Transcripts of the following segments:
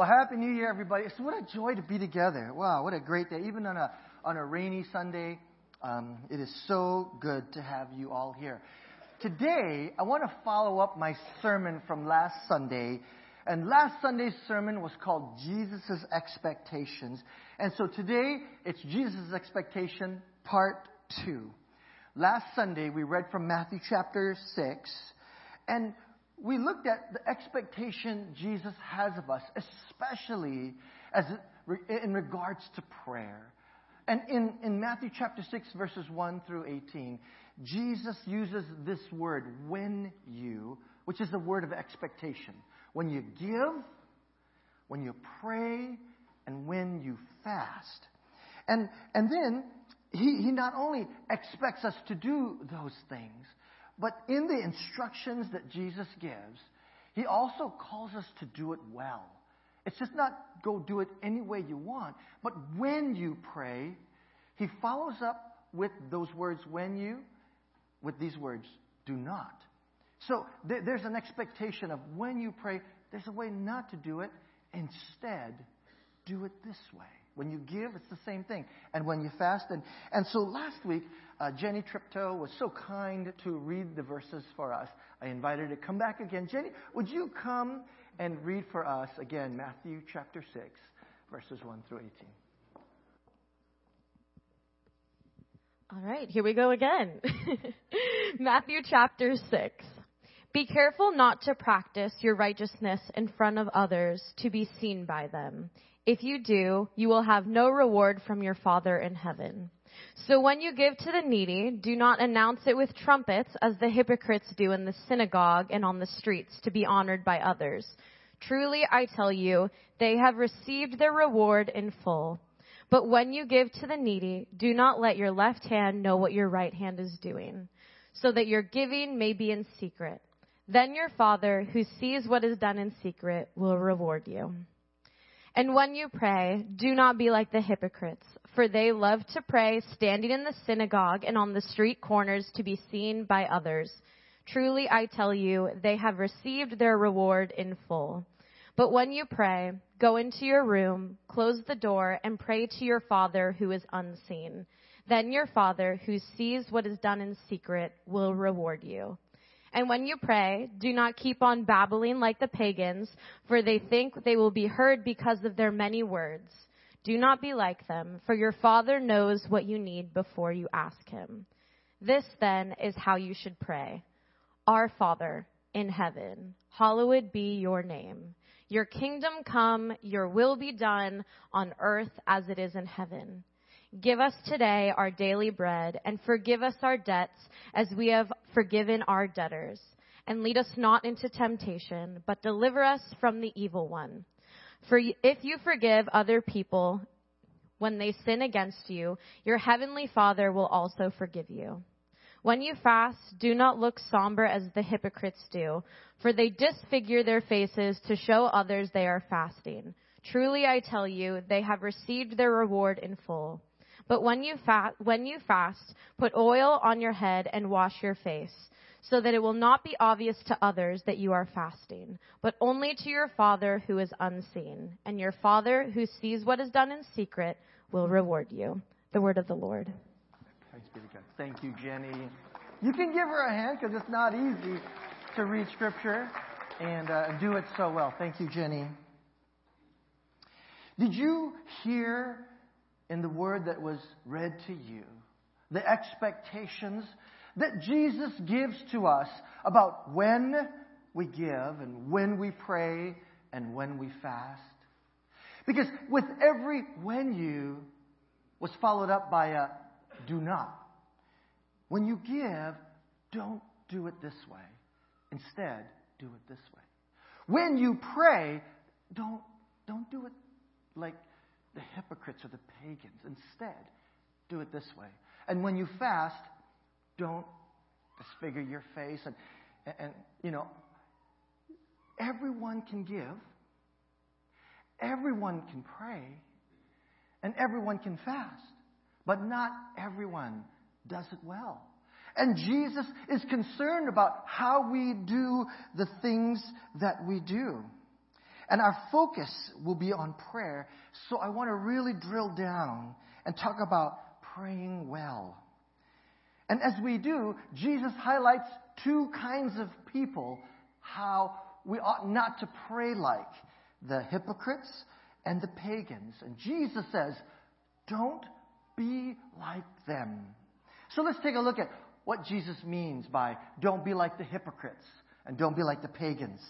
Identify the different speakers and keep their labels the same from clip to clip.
Speaker 1: Well, Happy New Year, everybody. It's what a joy to be together. Wow, what a great day. Even on a, on a rainy Sunday, um, it is so good to have you all here. Today, I want to follow up my sermon from last Sunday. And last Sunday's sermon was called Jesus' Expectations. And so today, it's Jesus' Expectation, part two. Last Sunday, we read from Matthew chapter 6. And we looked at the expectation Jesus has of us, especially as in regards to prayer. And in, in Matthew chapter 6, verses 1 through 18, Jesus uses this word, when you, which is the word of expectation. When you give, when you pray, and when you fast. And, and then he, he not only expects us to do those things, but in the instructions that Jesus gives, he also calls us to do it well. It's just not go do it any way you want, but when you pray, he follows up with those words, when you, with these words, do not. So there's an expectation of when you pray, there's a way not to do it. Instead, do it this way. When you give, it's the same thing. And when you fast, and, and so last week, uh, Jenny Tripto was so kind to read the verses for us. I invited her to come back again. Jenny, would you come and read for us again Matthew chapter 6, verses 1 through 18?
Speaker 2: All right, here we go again. Matthew chapter 6. Be careful not to practice your righteousness in front of others to be seen by them. If you do, you will have no reward from your Father in heaven. So when you give to the needy, do not announce it with trumpets as the hypocrites do in the synagogue and on the streets to be honored by others. Truly I tell you, they have received their reward in full. But when you give to the needy, do not let your left hand know what your right hand is doing, so that your giving may be in secret. Then your Father, who sees what is done in secret, will reward you. And when you pray, do not be like the hypocrites, for they love to pray standing in the synagogue and on the street corners to be seen by others. Truly I tell you, they have received their reward in full. But when you pray, go into your room, close the door, and pray to your Father who is unseen. Then your Father, who sees what is done in secret, will reward you. And when you pray, do not keep on babbling like the pagans, for they think they will be heard because of their many words. Do not be like them, for your Father knows what you need before you ask Him. This then is how you should pray. Our Father in heaven, hallowed be your name. Your kingdom come, your will be done on earth as it is in heaven. Give us today our daily bread and forgive us our debts as we have forgiven our debtors. And lead us not into temptation, but deliver us from the evil one. For if you forgive other people when they sin against you, your heavenly Father will also forgive you. When you fast, do not look somber as the hypocrites do, for they disfigure their faces to show others they are fasting. Truly I tell you, they have received their reward in full. But when you, fa- when you fast, put oil on your head and wash your face, so that it will not be obvious to others that you are fasting, but only to your Father who is unseen. And your Father who sees what is done in secret will reward you. The word of the Lord.
Speaker 1: Thanks be to God. Thank you, Jenny. You can give her a hand because it's not easy to read Scripture and uh, do it so well. Thank you, Jenny. Did you hear in the word that was read to you, the expectations that Jesus gives to us about when we give and when we pray and when we fast. Because with every when you was followed up by a do not. When you give, don't do it this way. Instead, do it this way. When you pray, don't, don't do it like the hypocrites or the pagans. Instead, do it this way. And when you fast, don't disfigure your face. And, and, and you know, everyone can give, everyone can pray, and everyone can fast. But not everyone does it well. And Jesus is concerned about how we do the things that we do. And our focus will be on prayer. So I want to really drill down and talk about praying well. And as we do, Jesus highlights two kinds of people how we ought not to pray like the hypocrites and the pagans. And Jesus says, don't be like them. So let's take a look at what Jesus means by don't be like the hypocrites and don't be like the pagans.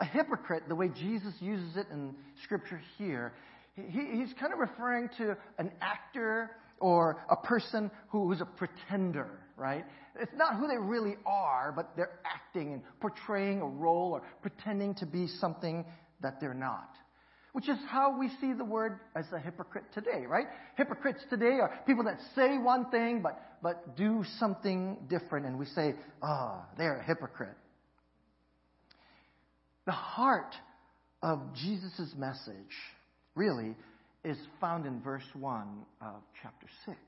Speaker 1: A hypocrite, the way Jesus uses it in Scripture here, he, he's kind of referring to an actor or a person who is a pretender, right? It's not who they really are, but they're acting and portraying a role or pretending to be something that they're not. Which is how we see the word as a hypocrite today, right? Hypocrites today are people that say one thing but, but do something different, and we say, oh, they're a hypocrite. The heart of Jesus' message, really, is found in verse 1 of chapter 6.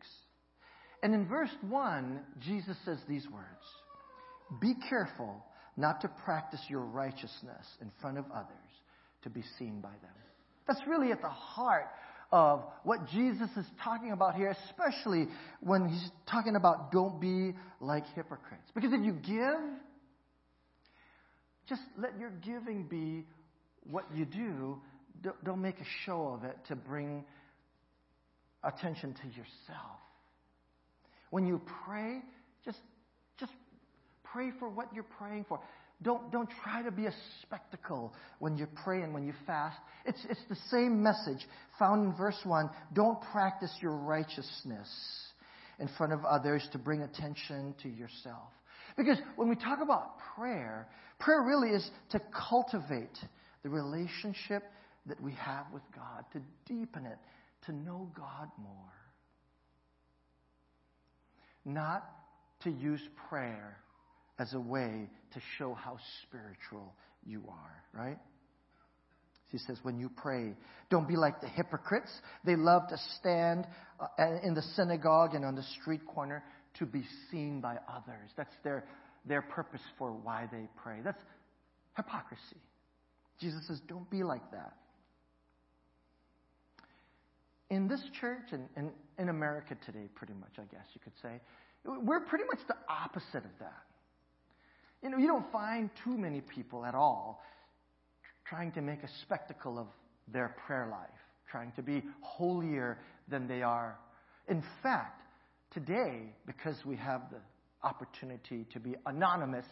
Speaker 1: And in verse 1, Jesus says these words Be careful not to practice your righteousness in front of others to be seen by them. That's really at the heart of what Jesus is talking about here, especially when he's talking about don't be like hypocrites. Because if you give, just let your giving be what you do don't make a show of it to bring attention to yourself. When you pray, just, just pray for what you're praying for. Don't, don't try to be a spectacle when you pray and when you fast. It's, it's the same message found in verse 1. Don't practice your righteousness in front of others to bring attention to yourself. Because when we talk about prayer, prayer really is to cultivate the relationship that we have with God, to deepen it, to know God more. Not to use prayer as a way to show how spiritual you are, right? He says, when you pray, don't be like the hypocrites. They love to stand uh, in the synagogue and on the street corner to be seen by others. That's their, their purpose for why they pray. That's hypocrisy. Jesus says, don't be like that in this church and, and in America today, pretty much, I guess you could say, we're pretty much the opposite of that. You know, you don't find too many people at all trying to make a spectacle of their prayer life, trying to be holier than they are. In fact, today, because we have the opportunity to be anonymous,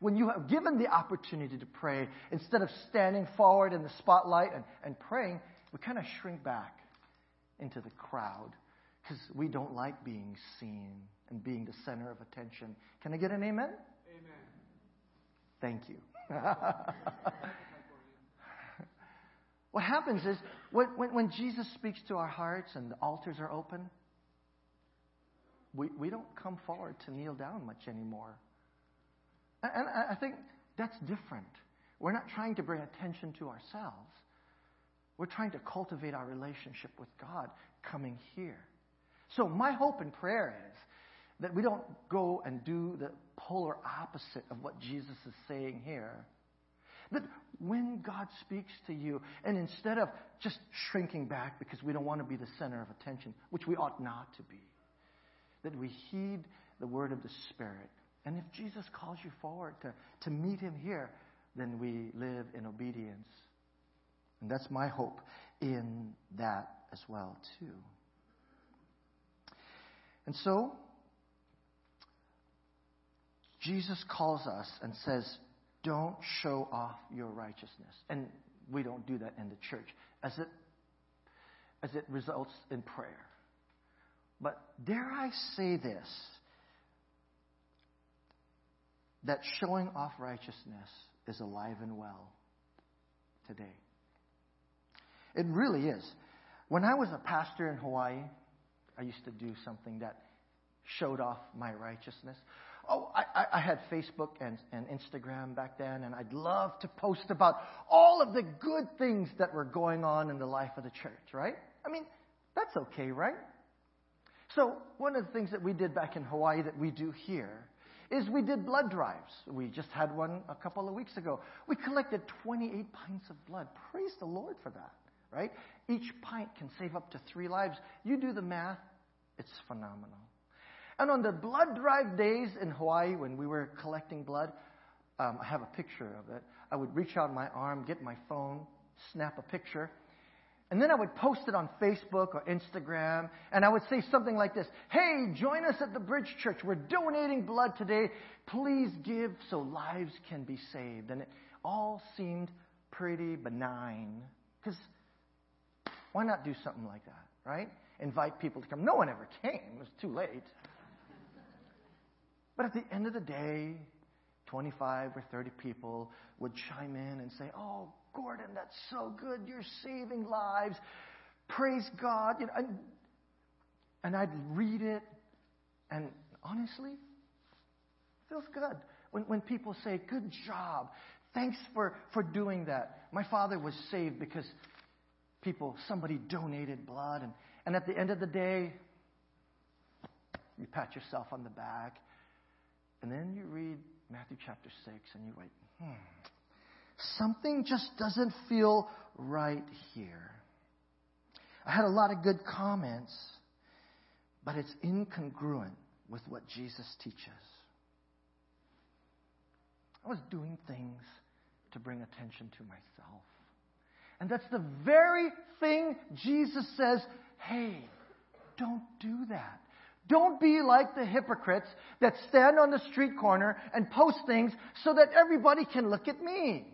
Speaker 1: when you have given the opportunity to pray, instead of standing forward in the spotlight and, and praying, we kind of shrink back into the crowd because we don't like being seen and being the center of attention. Can I get an amen?
Speaker 3: Amen.
Speaker 1: Thank you. what happens is when, when, when, Jesus speaks to our hearts and the altars are open, we, we don't come forward to kneel down much anymore. And, I think that's different. We're not trying to bring attention to ourselves. We're trying to cultivate our relationship with God coming here. So, my hope and prayer is that we don't go and do the polar opposite of what Jesus is saying here. That when God speaks to you, and instead of just shrinking back because we don't want to be the center of attention, which we ought not to be, that we heed the word of the Spirit. And if Jesus calls you forward to, to meet him here, then we live in obedience and that's my hope in that as well, too. And so, Jesus calls us and says, Don't show off your righteousness. And we don't do that in the church as it, as it results in prayer. But dare I say this that showing off righteousness is alive and well today. It really is. When I was a pastor in Hawaii, I used to do something that showed off my righteousness. Oh, I, I had Facebook and, and Instagram back then, and I'd love to post about all of the good things that were going on in the life of the church, right? I mean, that's okay, right? So, one of the things that we did back in Hawaii that we do here is we did blood drives. We just had one a couple of weeks ago. We collected 28 pints of blood. Praise the Lord for that, right? Each pint can save up to three lives. You do the math, it's phenomenal. And on the blood drive days in Hawaii when we were collecting blood, um, I have a picture of it. I would reach out my arm, get my phone, snap a picture, and then I would post it on Facebook or Instagram, and I would say something like this Hey, join us at the Bridge Church. We're donating blood today. Please give so lives can be saved. And it all seemed pretty benign. Because why not do something like that, right? Invite people to come. No one ever came, it was too late. But at the end of the day, 25 or 30 people would chime in and say, Oh, Gordon, that's so good. You're saving lives. Praise God. You know, and, and I'd read it, and honestly, it feels good. When, when people say, Good job. Thanks for, for doing that. My father was saved because people, somebody donated blood. And, and at the end of the day, you pat yourself on the back. And then you read Matthew chapter 6 and you wait, hmm something just doesn't feel right here. I had a lot of good comments, but it's incongruent with what Jesus teaches. I was doing things to bring attention to myself. And that's the very thing Jesus says hey, don't do that. Don't be like the hypocrites that stand on the street corner and post things so that everybody can look at me.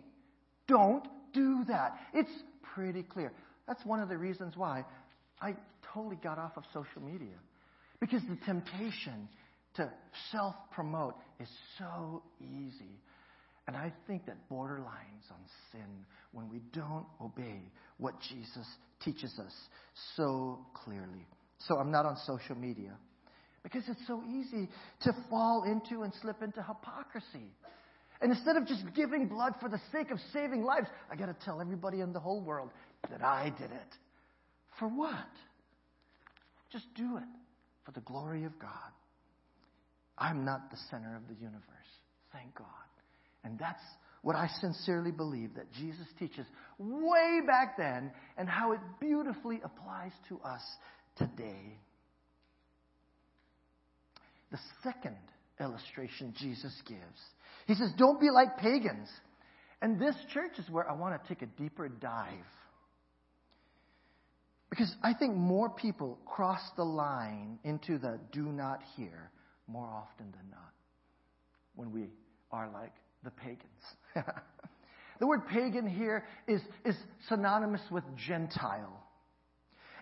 Speaker 1: Don't do that. It's pretty clear. That's one of the reasons why I totally got off of social media. Because the temptation to self promote is so easy. And I think that borderlines on sin when we don't obey what Jesus teaches us so clearly. So I'm not on social media because it's so easy to fall into and slip into hypocrisy. And instead of just giving blood for the sake of saving lives, I got to tell everybody in the whole world that I did it. For what? Just do it for the glory of God. I'm not the center of the universe. Thank God. And that's what I sincerely believe that Jesus teaches way back then and how it beautifully applies to us today. The second illustration Jesus gives he says, Don't be like pagans. And this church is where I want to take a deeper dive. Because I think more people cross the line into the do not hear more often than not when we are like the pagans. the word pagan here is, is synonymous with Gentile.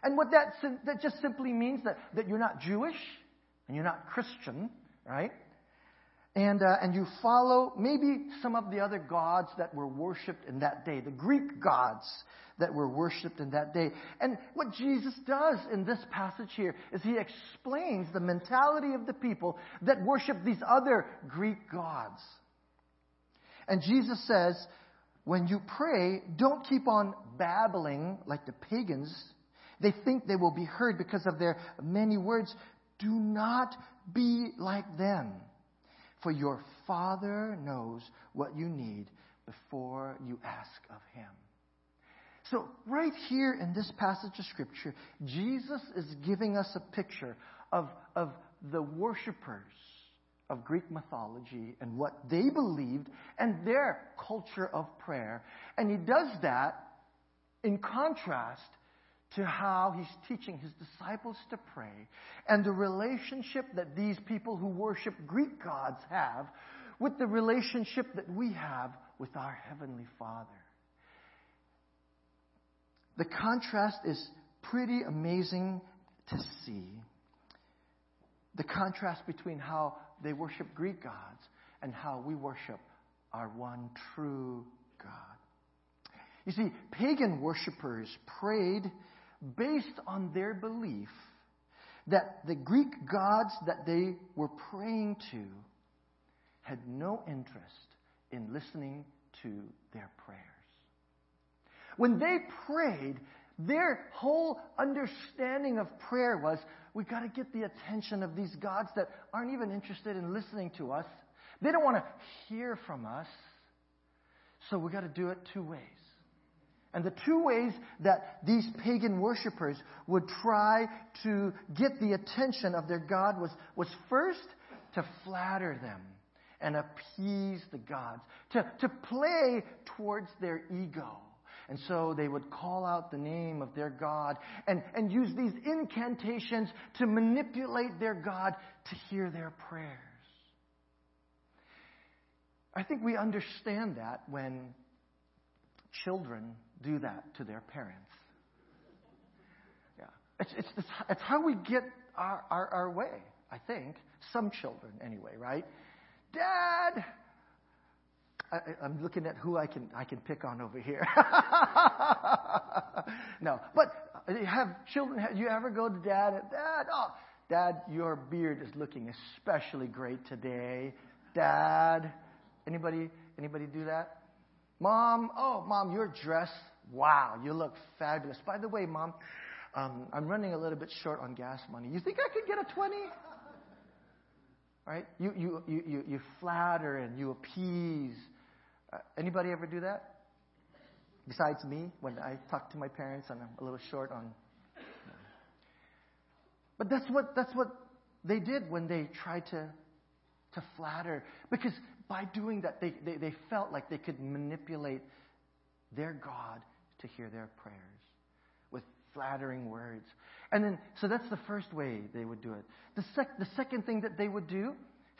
Speaker 1: And what that, that just simply means that, that you're not Jewish and you're not Christian, right? And, uh, and you follow maybe some of the other gods that were worshipped in that day, the Greek gods that were worshipped in that day. And what Jesus does in this passage here is he explains the mentality of the people that worship these other Greek gods. And Jesus says, when you pray, don't keep on babbling like the pagans. They think they will be heard because of their many words. Do not be like them. For your Father knows what you need before you ask of Him. So, right here in this passage of Scripture, Jesus is giving us a picture of, of the worshippers of Greek mythology and what they believed and their culture of prayer. And he does that in contrast to how he's teaching his disciples to pray and the relationship that these people who worship Greek gods have with the relationship that we have with our Heavenly Father. The contrast is pretty amazing to see. The contrast between how they worship Greek gods and how we worship our one true God. You see, pagan worshippers prayed based on their belief that the Greek gods that they were praying to had no interest in listening to their prayers. When they prayed, their whole understanding of prayer was we've got to get the attention of these gods that aren't even interested in listening to us. They don't want to hear from us. So we've got to do it two ways. And the two ways that these pagan worshippers would try to get the attention of their God was, was first to flatter them and appease the gods, to, to play towards their ego. And so they would call out the name of their God and, and use these incantations to manipulate their God to hear their prayers. I think we understand that when children do that to their parents. Yeah. It's, it's, it's, it's how we get our, our, our way, I think. Some children, anyway, right? Dad! I, am looking at who I can I can pick on over here. no, but have children. Have you ever go to dad? And, dad, oh, dad, your beard is looking especially great today. Dad, anybody anybody do that? Mom, oh, mom, your dress. Wow, you look fabulous. By the way, mom, um, I'm running a little bit short on gas money. You think I could get a twenty? right? You, you, you, you you flatter and you appease. Uh, anybody ever do that? Besides me, when I talk to my parents and I'm a little short on. But that's what, that's what they did when they tried to, to flatter. Because by doing that, they, they, they felt like they could manipulate their God to hear their prayers with flattering words. And then, so that's the first way they would do it. The, sec- the second thing that they would do,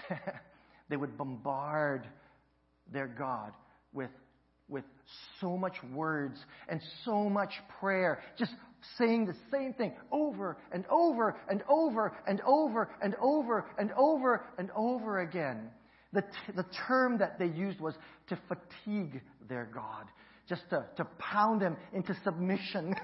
Speaker 1: they would bombard their God with, with so much words and so much prayer, just saying the same thing over and over and over and over and over and over and over again. The, t- the term that they used was to fatigue their God just to, to pound him into submission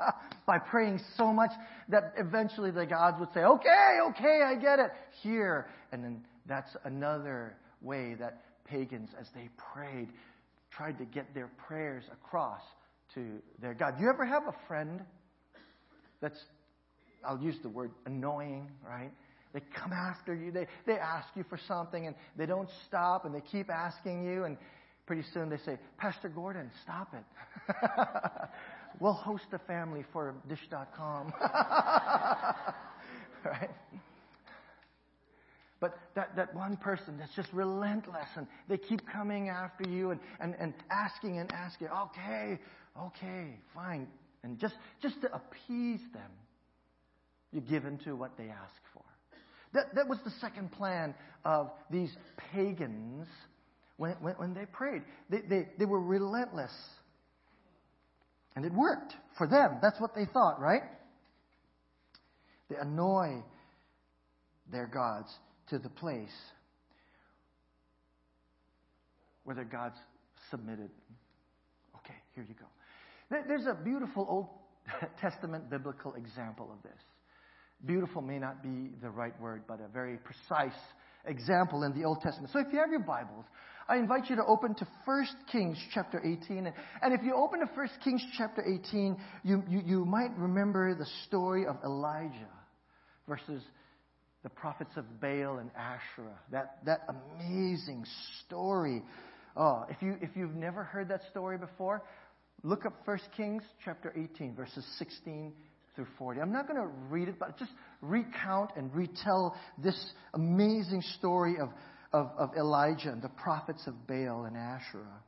Speaker 1: by praying so much that eventually the gods would say, okay, okay, I get it, here. And then that's another way that pagans, as they prayed, tried to get their prayers across to their God. Do you ever have a friend that's, I'll use the word annoying, right? They come after you, they, they ask you for something, and they don't stop, and they keep asking you, and pretty soon they say, Pastor Gordon, stop it. we'll host a family for dish.com. right? But that, that one person that's just relentless and they keep coming after you and, and, and asking and asking, okay, okay, fine. And just, just to appease them, you give into what they ask for. That, that was the second plan of these pagans when, when, when they prayed. They, they, they were relentless. And it worked for them. That's what they thought, right? They annoy their gods to the place where their gods submitted. Okay, here you go. There's a beautiful Old Testament biblical example of this. Beautiful may not be the right word, but a very precise example in the Old Testament. So if you have your Bibles, I invite you to open to 1 Kings chapter 18. And if you open to 1 Kings chapter 18, you, you, you might remember the story of Elijah versus the prophets of Baal and Asherah. That, that amazing story. Oh, if, you, if you've never heard that story before, look up 1 Kings chapter 18, verses 16 through 40. I'm not going to read it, but just recount and retell this amazing story of, of, of Elijah and the prophets of Baal and Asherah.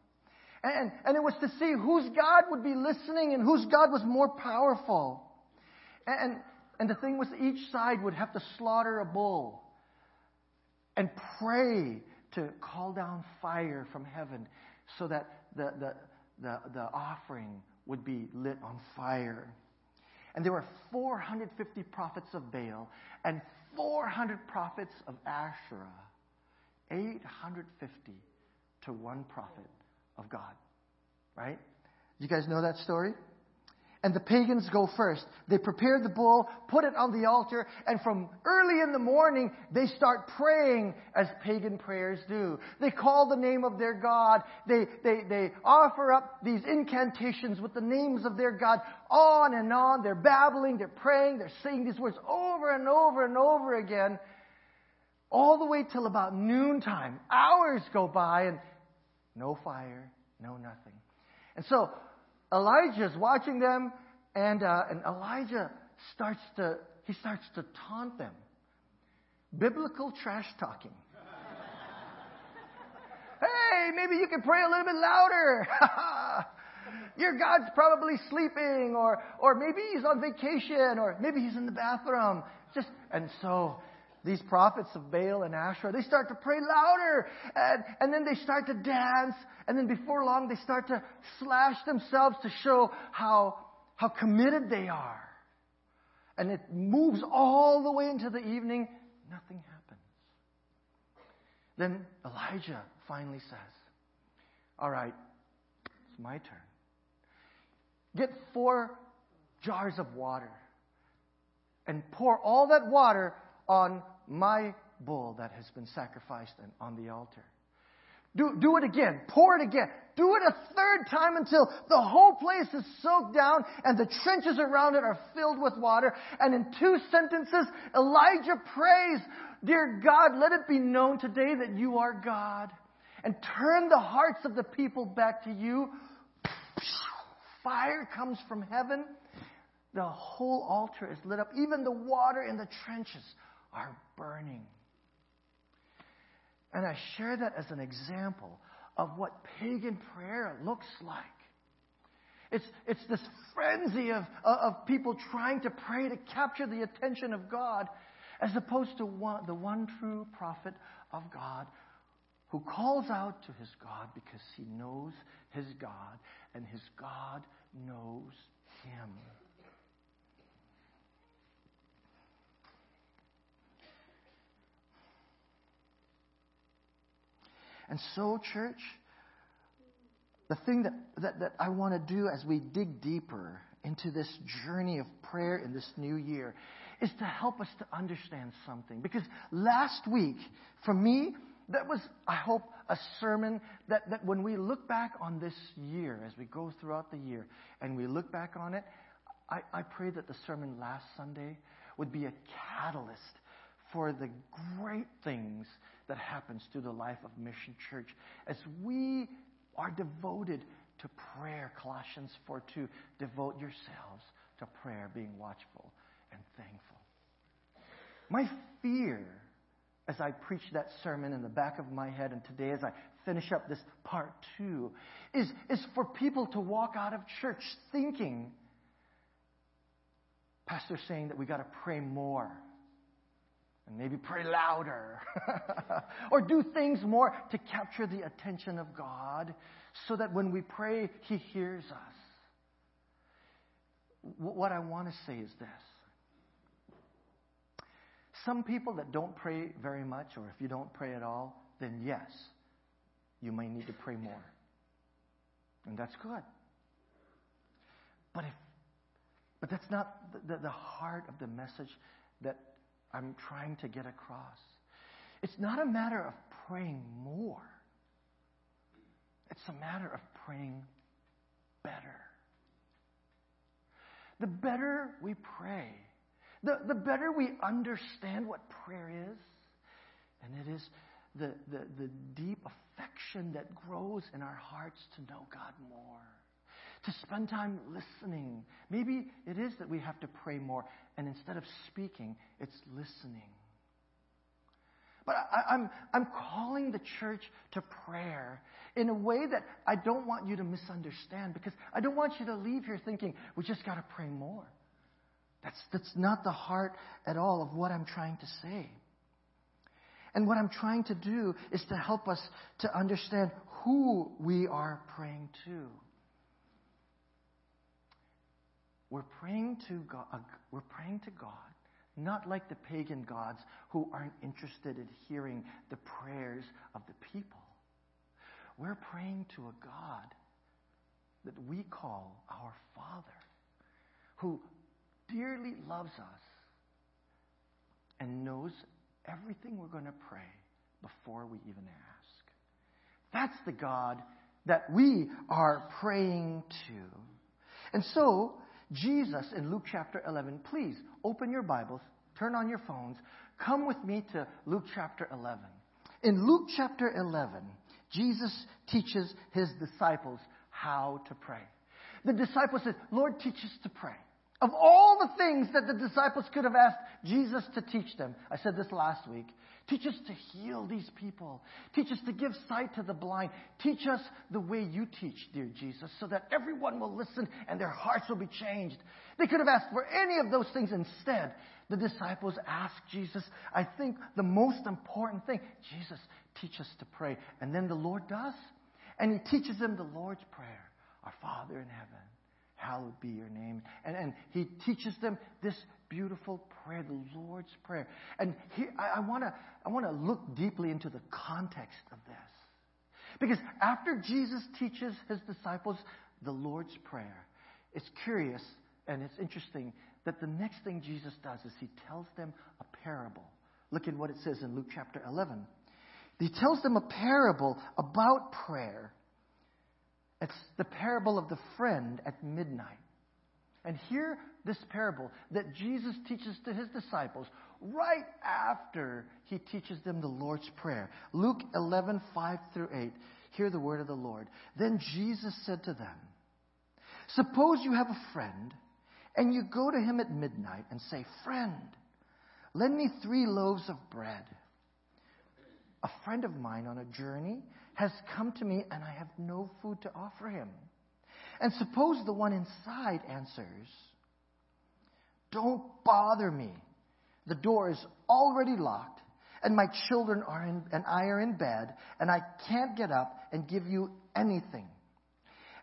Speaker 1: And, and it was to see whose God would be listening and whose God was more powerful. And, and the thing was, each side would have to slaughter a bull and pray to call down fire from heaven so that the, the, the, the offering would be lit on fire. And there were 450 prophets of Baal and 400 prophets of Asherah. 850 to one prophet of God. Right? You guys know that story? And the pagans go first. They prepare the bull, put it on the altar, and from early in the morning, they start praying as pagan prayers do. They call the name of their God. They, they, they offer up these incantations with the names of their God on and on. They're babbling, they're praying, they're saying these words over and over and over again. all the way till about noontime. Hours go by and no fire, no nothing. And so Elijah's watching them, and, uh, and Elijah starts to, he starts to taunt them. Biblical trash talking. hey, maybe you can pray a little bit louder. Your God's probably sleeping, or, or maybe he's on vacation, or maybe he's in the bathroom. Just, and so these prophets of Baal and Asherah, they start to pray louder, and, and then they start to dance, and then before long they start to slash themselves to show how, how committed they are. And it moves all the way into the evening, nothing happens. Then Elijah finally says, All right, it's my turn. Get four jars of water and pour all that water on my bull that has been sacrificed on the altar. Do, do it again. Pour it again. Do it a third time until the whole place is soaked down and the trenches around it are filled with water. And in two sentences, Elijah prays, Dear God, let it be known today that you are God. And turn the hearts of the people back to you. Fire comes from heaven. The whole altar is lit up. Even the water in the trenches are burning. And I share that as an example of what pagan prayer looks like. It's, it's this frenzy of, of people trying to pray to capture the attention of God, as opposed to one, the one true prophet of God who calls out to his God because he knows his God and his God knows him. And so, church, the thing that, that, that I want to do as we dig deeper into this journey of prayer in this new year is to help us to understand something. Because last week, for me, that was, I hope, a sermon that, that when we look back on this year, as we go throughout the year, and we look back on it, I, I pray that the sermon last Sunday would be a catalyst for the great things that happens through the life of Mission Church as we are devoted to prayer. Colossians 4 2, devote yourselves to prayer, being watchful and thankful. My fear as I preach that sermon in the back of my head, and today as I finish up this part two, is, is for people to walk out of church thinking, Pastor saying that we got to pray more and maybe pray louder or do things more to capture the attention of God so that when we pray, He hears us. What I want to say is this. Some people that don't pray very much, or if you don't pray at all, then yes, you may need to pray more. And that's good. But if but that's not the, the, the heart of the message that I'm trying to get across. It's not a matter of praying more, it's a matter of praying better. The better we pray, the, the better we understand what prayer is, and it is the, the, the deep affection that grows in our hearts to know God more to spend time listening. Maybe it is that we have to pray more, and instead of speaking, it's listening. But I, am I'm, I'm calling the church to prayer in a way that I don't want you to misunderstand because I don't want you to leave here thinking, we just got to pray more. That's, that's not the heart at all of what I'm trying to say. And what I'm trying to do is to help us to understand who we are praying to. We're praying to God, uh, we're praying to God, not like the pagan gods who aren't interested in hearing the prayers of the people. We're praying to a God that we call our Father, who dearly loves us and knows everything we're going to pray before we even ask. That's the God that we are praying to. And so, Jesus in Luke chapter 11, please open your Bibles turn on your phones, come with me to Luke chapter 11. In Luke chapter 11, Jesus teaches his disciples how to pray. The disciples said, Lord, teach us to pray. Of all the things that the disciples could have asked Jesus to teach them, I said this last week, teach us to heal these people. Teach us to give sight to the blind. Teach us the way you teach, dear Jesus, so that everyone will listen and their hearts will be changed. They could have asked for any of those things. Instead, the disciples asked Jesus, I think the most important thing, Jesus, teach us to pray. And then the Lord does. And he teaches them the Lord's Prayer Our Father in heaven hallowed be your name. And, and he teaches them this beautiful prayer, the Lord's Prayer. And here, I, I want to I wanna look deeply into the context of this. Because after Jesus teaches his disciples the Lord's Prayer, it's curious and it's interesting that the next thing Jesus does is he tells them a parable. Look at what it says in Luke chapter 11. He tells them a parable about prayer it's the parable of the friend at midnight. And hear this parable that Jesus teaches to his disciples right after he teaches them the Lord's Prayer. Luke 11, 5 through 8. Hear the word of the Lord. Then Jesus said to them, Suppose you have a friend, and you go to him at midnight and say, Friend, lend me three loaves of bread. A friend of mine on a journey has come to me and I have no food to offer him. And suppose the one inside answers, Don't bother me. The door is already locked, and my children are in, and I are in bed, and I can't get up and give you anything.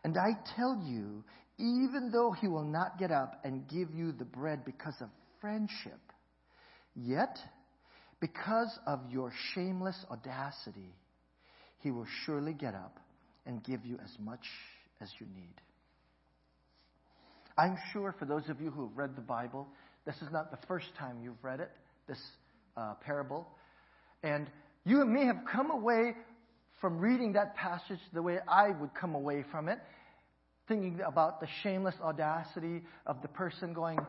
Speaker 1: And I tell you, even though he will not get up and give you the bread because of friendship, yet, because of your shameless audacity, he will surely get up and give you as much as you need. I'm sure for those of you who have read the Bible, this is not the first time you've read it, this uh, parable. And you and me have come away from reading that passage the way I would come away from it, thinking about the shameless audacity of the person going,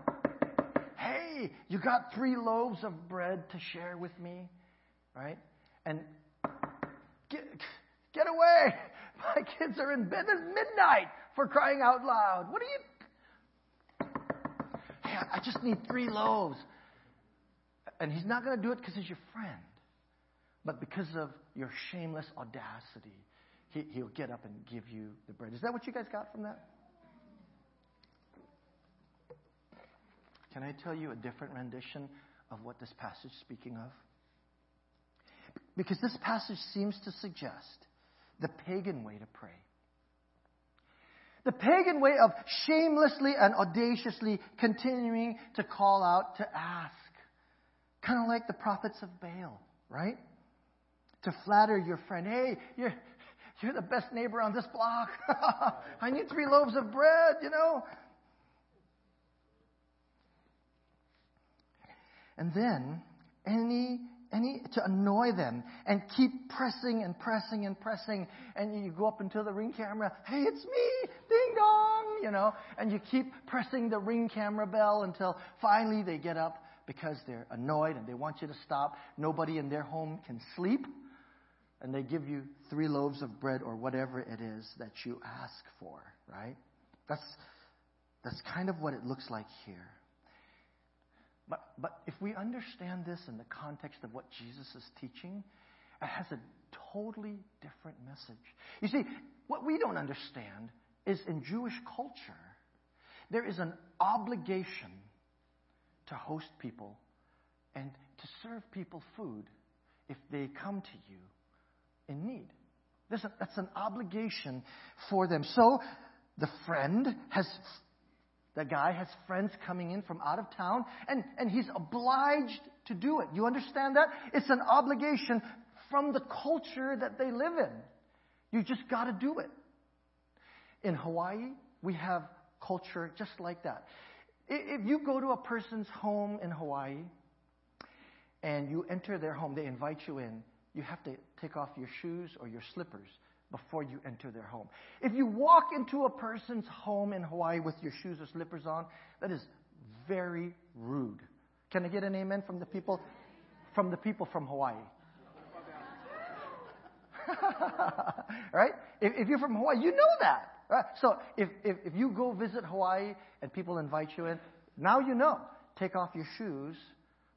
Speaker 1: Hey, you got three loaves of bread to share with me, right? And Get, get away! My kids are in bed. It's midnight for crying out loud. What are you? Hey, I just need three loaves. And he's not going to do it because he's your friend, but because of your shameless audacity. He, he'll get up and give you the bread. Is that what you guys got from that? Can I tell you a different rendition of what this passage is speaking of? Because this passage seems to suggest the pagan way to pray. The pagan way of shamelessly and audaciously continuing to call out to ask. Kind of like the prophets of Baal, right? To flatter your friend. Hey, you're, you're the best neighbor on this block. I need three loaves of bread, you know. And then, any any to annoy them and keep pressing and pressing and pressing. And you go up into the ring camera hey it's me ding dong you know? And you keep pressing the ring camera bell until finally they get up because they're annoyed and they want you to stop. Nobody in their home can sleep. And they give you three loaves of bread or whatever it is that you ask for right? That's that's kind of what it looks like here but, but if we understand this in the context of what Jesus is teaching, it has a totally different message. You see, what we don't understand is in Jewish culture, there is an obligation to host people and to serve people food if they come to you in need. that's an obligation for them. So the friend has the guy has friends coming in from out of town, and, and he's obliged to do it. You understand that? It's an obligation from the culture that they live in. You just got to do it. In Hawaii, we have culture just like that. If you go to a person's home in Hawaii and you enter their home, they invite you in, you have to take off your shoes or your slippers before you enter their home. If you walk into a person's home in Hawaii with your shoes or slippers on, that is very rude. Can I get an amen from the people from the people from Hawaii? right? If, if, you're from Hawaii, you know that. Right? So if, if, if you go visit Hawaii and people invite you in, now you know. Take off your shoes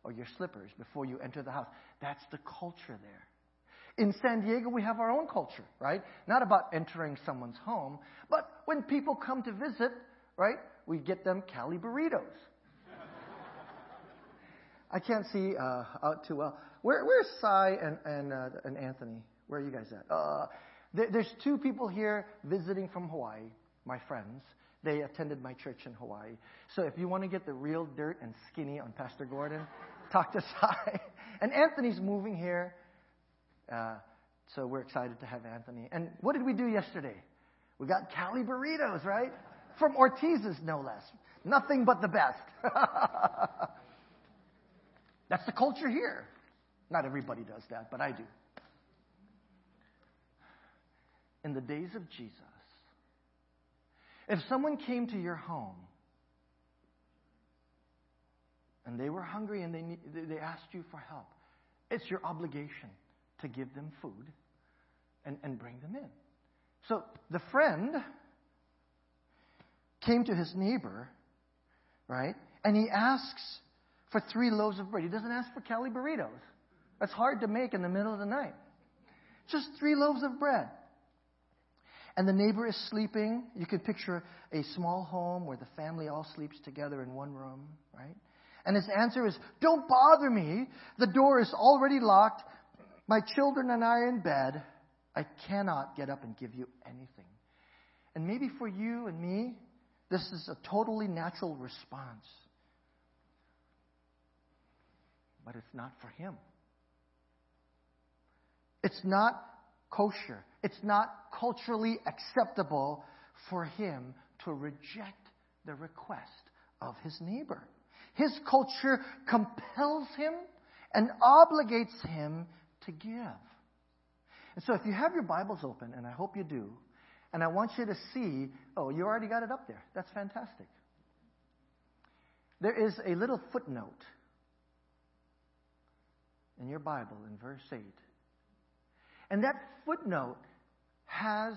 Speaker 1: or your slippers before you enter the house. That's the culture there. In San Diego, we have our own culture, right? Not about entering someone's home, but when people come to visit, right, we get them Cali burritos. I can't see uh, out too well. Where, where's Cy and, and, uh, and Anthony? Where are you guys at? Uh, there, there's two people here visiting from Hawaii, my friends. They attended my church in Hawaii. So if you want to get the real dirt and skinny on Pastor Gordon, talk to Cy. And Anthony's moving here. Uh, so we're excited to have Anthony. And what did we do yesterday? We got Cali burritos, right? From Ortiz's, no less. Nothing but the best. That's the culture here. Not everybody does that, but I do. In the days of Jesus, if someone came to your home and they were hungry and they, they asked you for help, it's your obligation to give them food and, and bring them in. So the friend came to his neighbor, right? And he asks for three loaves of bread. He doesn't ask for Cali burritos. That's hard to make in the middle of the night. Just three loaves of bread. And the neighbor is sleeping. You can picture a small home where the family all sleeps together in one room, right? And his answer is, Don't bother me. The door is already locked. My children and I are in bed. I cannot get up and give you anything. And maybe for you and me, this is a totally natural response. But it's not for him. It's not kosher. It's not culturally acceptable for him to reject the request of his neighbor. His culture compels him and obligates him to give. And so if you have your Bibles open, and I hope you do, and I want you to see, oh, you already got it up there. That's fantastic. There is a little footnote in your Bible in verse 8. And that footnote has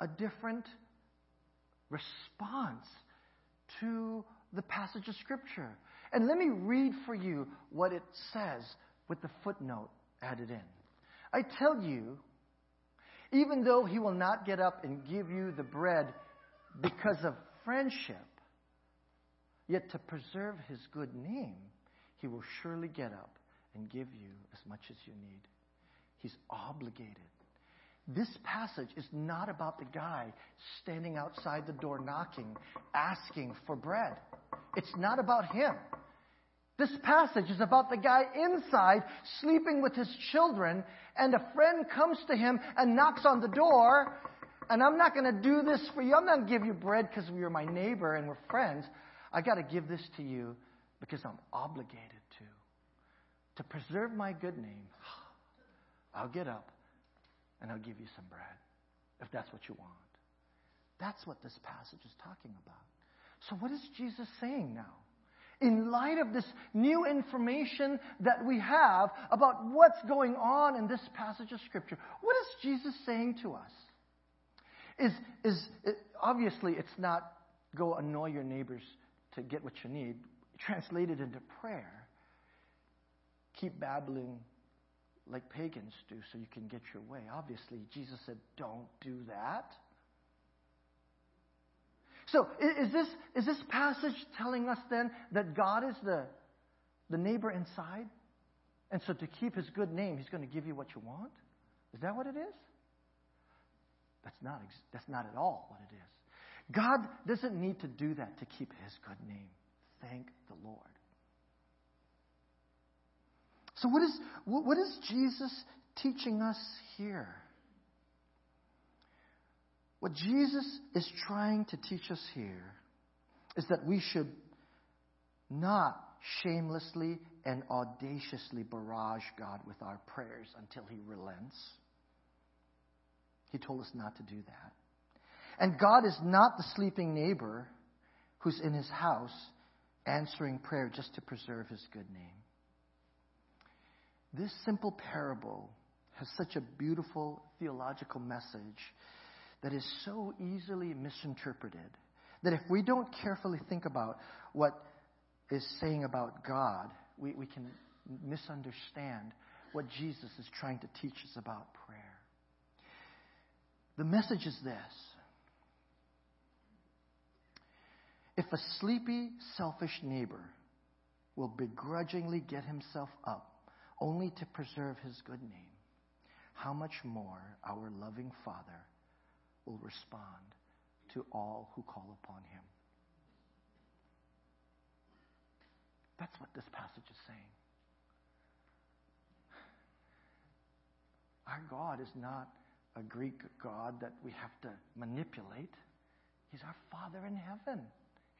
Speaker 1: a different response to the passage of Scripture. And let me read for you what it says with the footnote added in. I tell you, even though he will not get up and give you the bread because of friendship, yet to preserve his good name, he will surely get up and give you as much as you need. He's obligated. This passage is not about the guy standing outside the door knocking, asking for bread. It's not about him. This passage is about the guy inside sleeping with his children, and a friend comes to him and knocks on the door. And I'm not going to do this for you. I'm not going to give you bread because you're my neighbor and we're friends. I got to give this to you because I'm obligated to. To preserve my good name, I'll get up and I'll give you some bread if that's what you want. That's what this passage is talking about. So, what is Jesus saying now? In light of this new information that we have about what's going on in this passage of Scripture, what is Jesus saying to us? Is, is it, obviously, it's not go annoy your neighbors to get what you need. Translated into prayer, keep babbling like pagans do so you can get your way. Obviously, Jesus said, don't do that. So, is this, is this passage telling us then that God is the, the neighbor inside? And so, to keep his good name, he's going to give you what you want? Is that what it is? That's not, that's not at all what it is. God doesn't need to do that to keep his good name. Thank the Lord. So, what is, what is Jesus teaching us here? What Jesus is trying to teach us here is that we should not shamelessly and audaciously barrage God with our prayers until He relents. He told us not to do that. And God is not the sleeping neighbor who's in his house answering prayer just to preserve his good name. This simple parable has such a beautiful theological message that is so easily misinterpreted that if we don't carefully think about what is saying about God, we, we can misunderstand what Jesus is trying to teach us about prayer. The message is this if a sleepy, selfish neighbor will begrudgingly get himself up only to preserve his good name, how much more our loving Father will respond to all who call upon him. That's what this passage is saying. Our God is not a Greek God that we have to manipulate. He's our Father in heaven.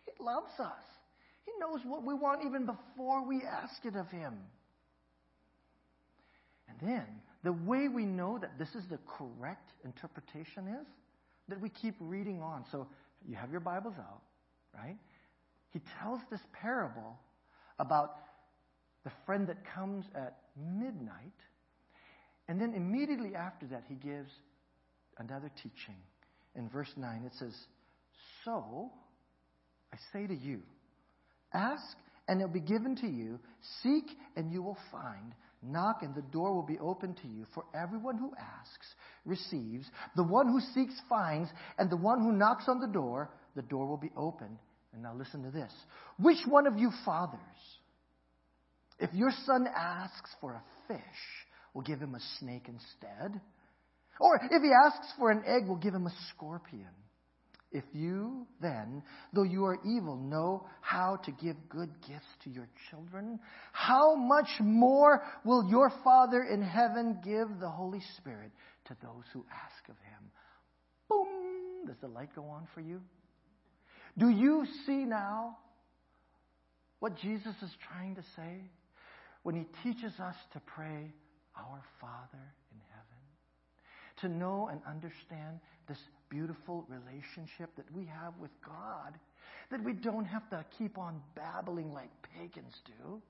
Speaker 1: He loves us. He knows what we want even before we ask it of Him. And then, the way we know that this is the correct interpretation is that we keep reading on. So, you have your Bibles out, right? He tells this parable about the friend that comes at midnight and then immediately after that, he gives another teaching. In verse 9, it says, So I say to you, ask and it will be given to you, seek and you will find, knock and the door will be opened to you. For everyone who asks receives, the one who seeks finds, and the one who knocks on the door, the door will be opened. And now listen to this. Which one of you fathers, if your son asks for a fish, we'll give him a snake instead. Or if he asks for an egg, we'll give him a scorpion. If you then, though you are evil, know how to give good gifts to your children, how much more will your Father in heaven give the Holy Spirit to those who ask of him? Boom! Does the light go on for you? Do you see now what Jesus is trying to say when he teaches us to pray, our Father. To know and understand this beautiful relationship that we have with God, that we don't have to keep on babbling like pagans do.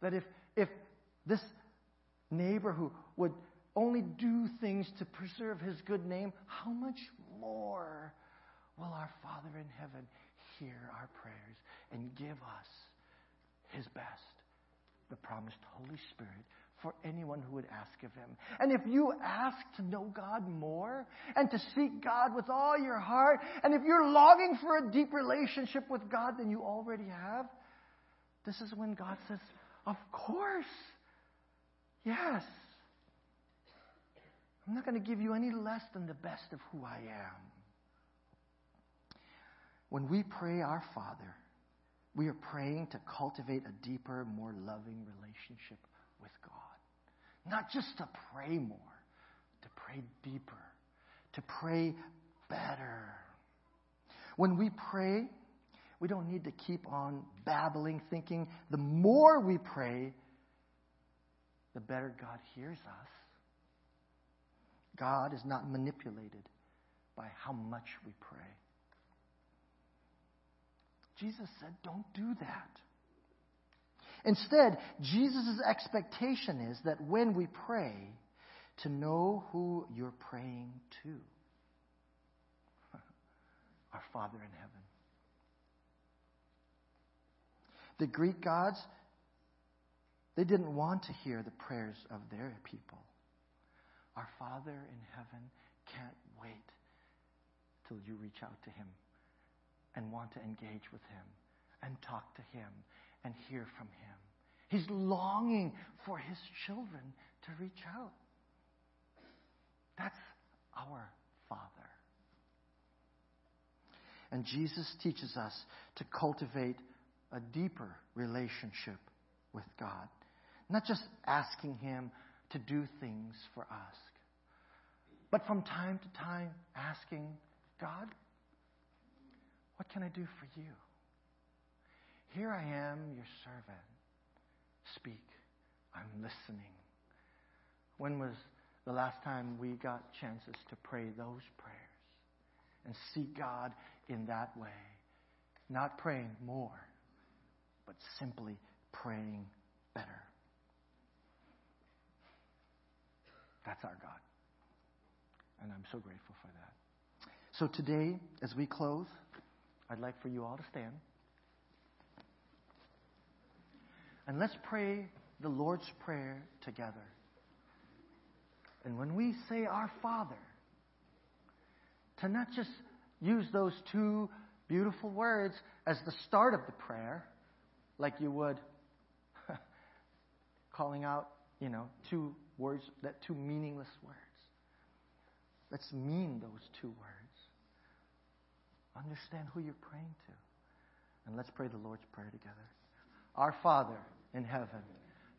Speaker 1: That if, if this neighbor who would only do things to preserve his good name, how much more will our Father in heaven hear our prayers and give us his best? the promised Holy Spirit for anyone who would ask of Him. And if you ask to know God more and to seek God with all your heart, and if you're longing for a deep relationship with God than you already have, this is when God says, Of course, yes. I'm not going to give you any less than the best of who I am. When we pray, Our Father, we are praying to cultivate a deeper, more loving relationship with God. Not just to pray more, to pray deeper, to pray better. When we pray, we don't need to keep on babbling, thinking the more we pray, the better God hears us. God is not manipulated by how much we pray. Jesus said, don't do that. Instead, Jesus' expectation is that when we pray, to know who you're praying to our Father in heaven. The Greek gods, they didn't want to hear the prayers of their people. Our Father in heaven can't wait till you reach out to him and want to engage with Him and talk to Him and hear from Him. He's longing for His children to reach out. That's our Father. And Jesus teaches us to cultivate a deeper relationship with God. Not just asking Him to do things for us, but from time to time asking God, what can I do for you? Here I am, your servant. Speak. I'm listening. When was the last time we got chances to pray those prayers and seek God in that way not praying more, but simply praying better. That's our God. And I'm so grateful for that. So today, as we close, I'd like for you all to stand. And let's pray the Lord's Prayer together. And when we say our Father, to not just use those two beautiful words as the start of the prayer, like you would calling out, you know, two words, that two meaningless words. Let's mean those two words. Understand who you're praying to. And let's pray the Lord's Prayer together. Our Father in heaven,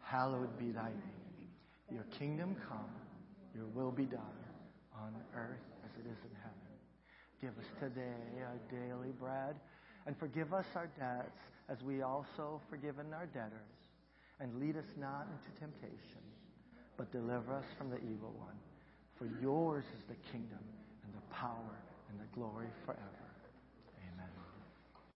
Speaker 1: hallowed be thy name. Your kingdom come, your will be done on earth as it is in heaven. Give us today our daily bread and forgive us our debts as we also forgiven our debtors. And lead us not into temptation, but deliver us from the evil one. For yours is the kingdom and the power and the glory forever.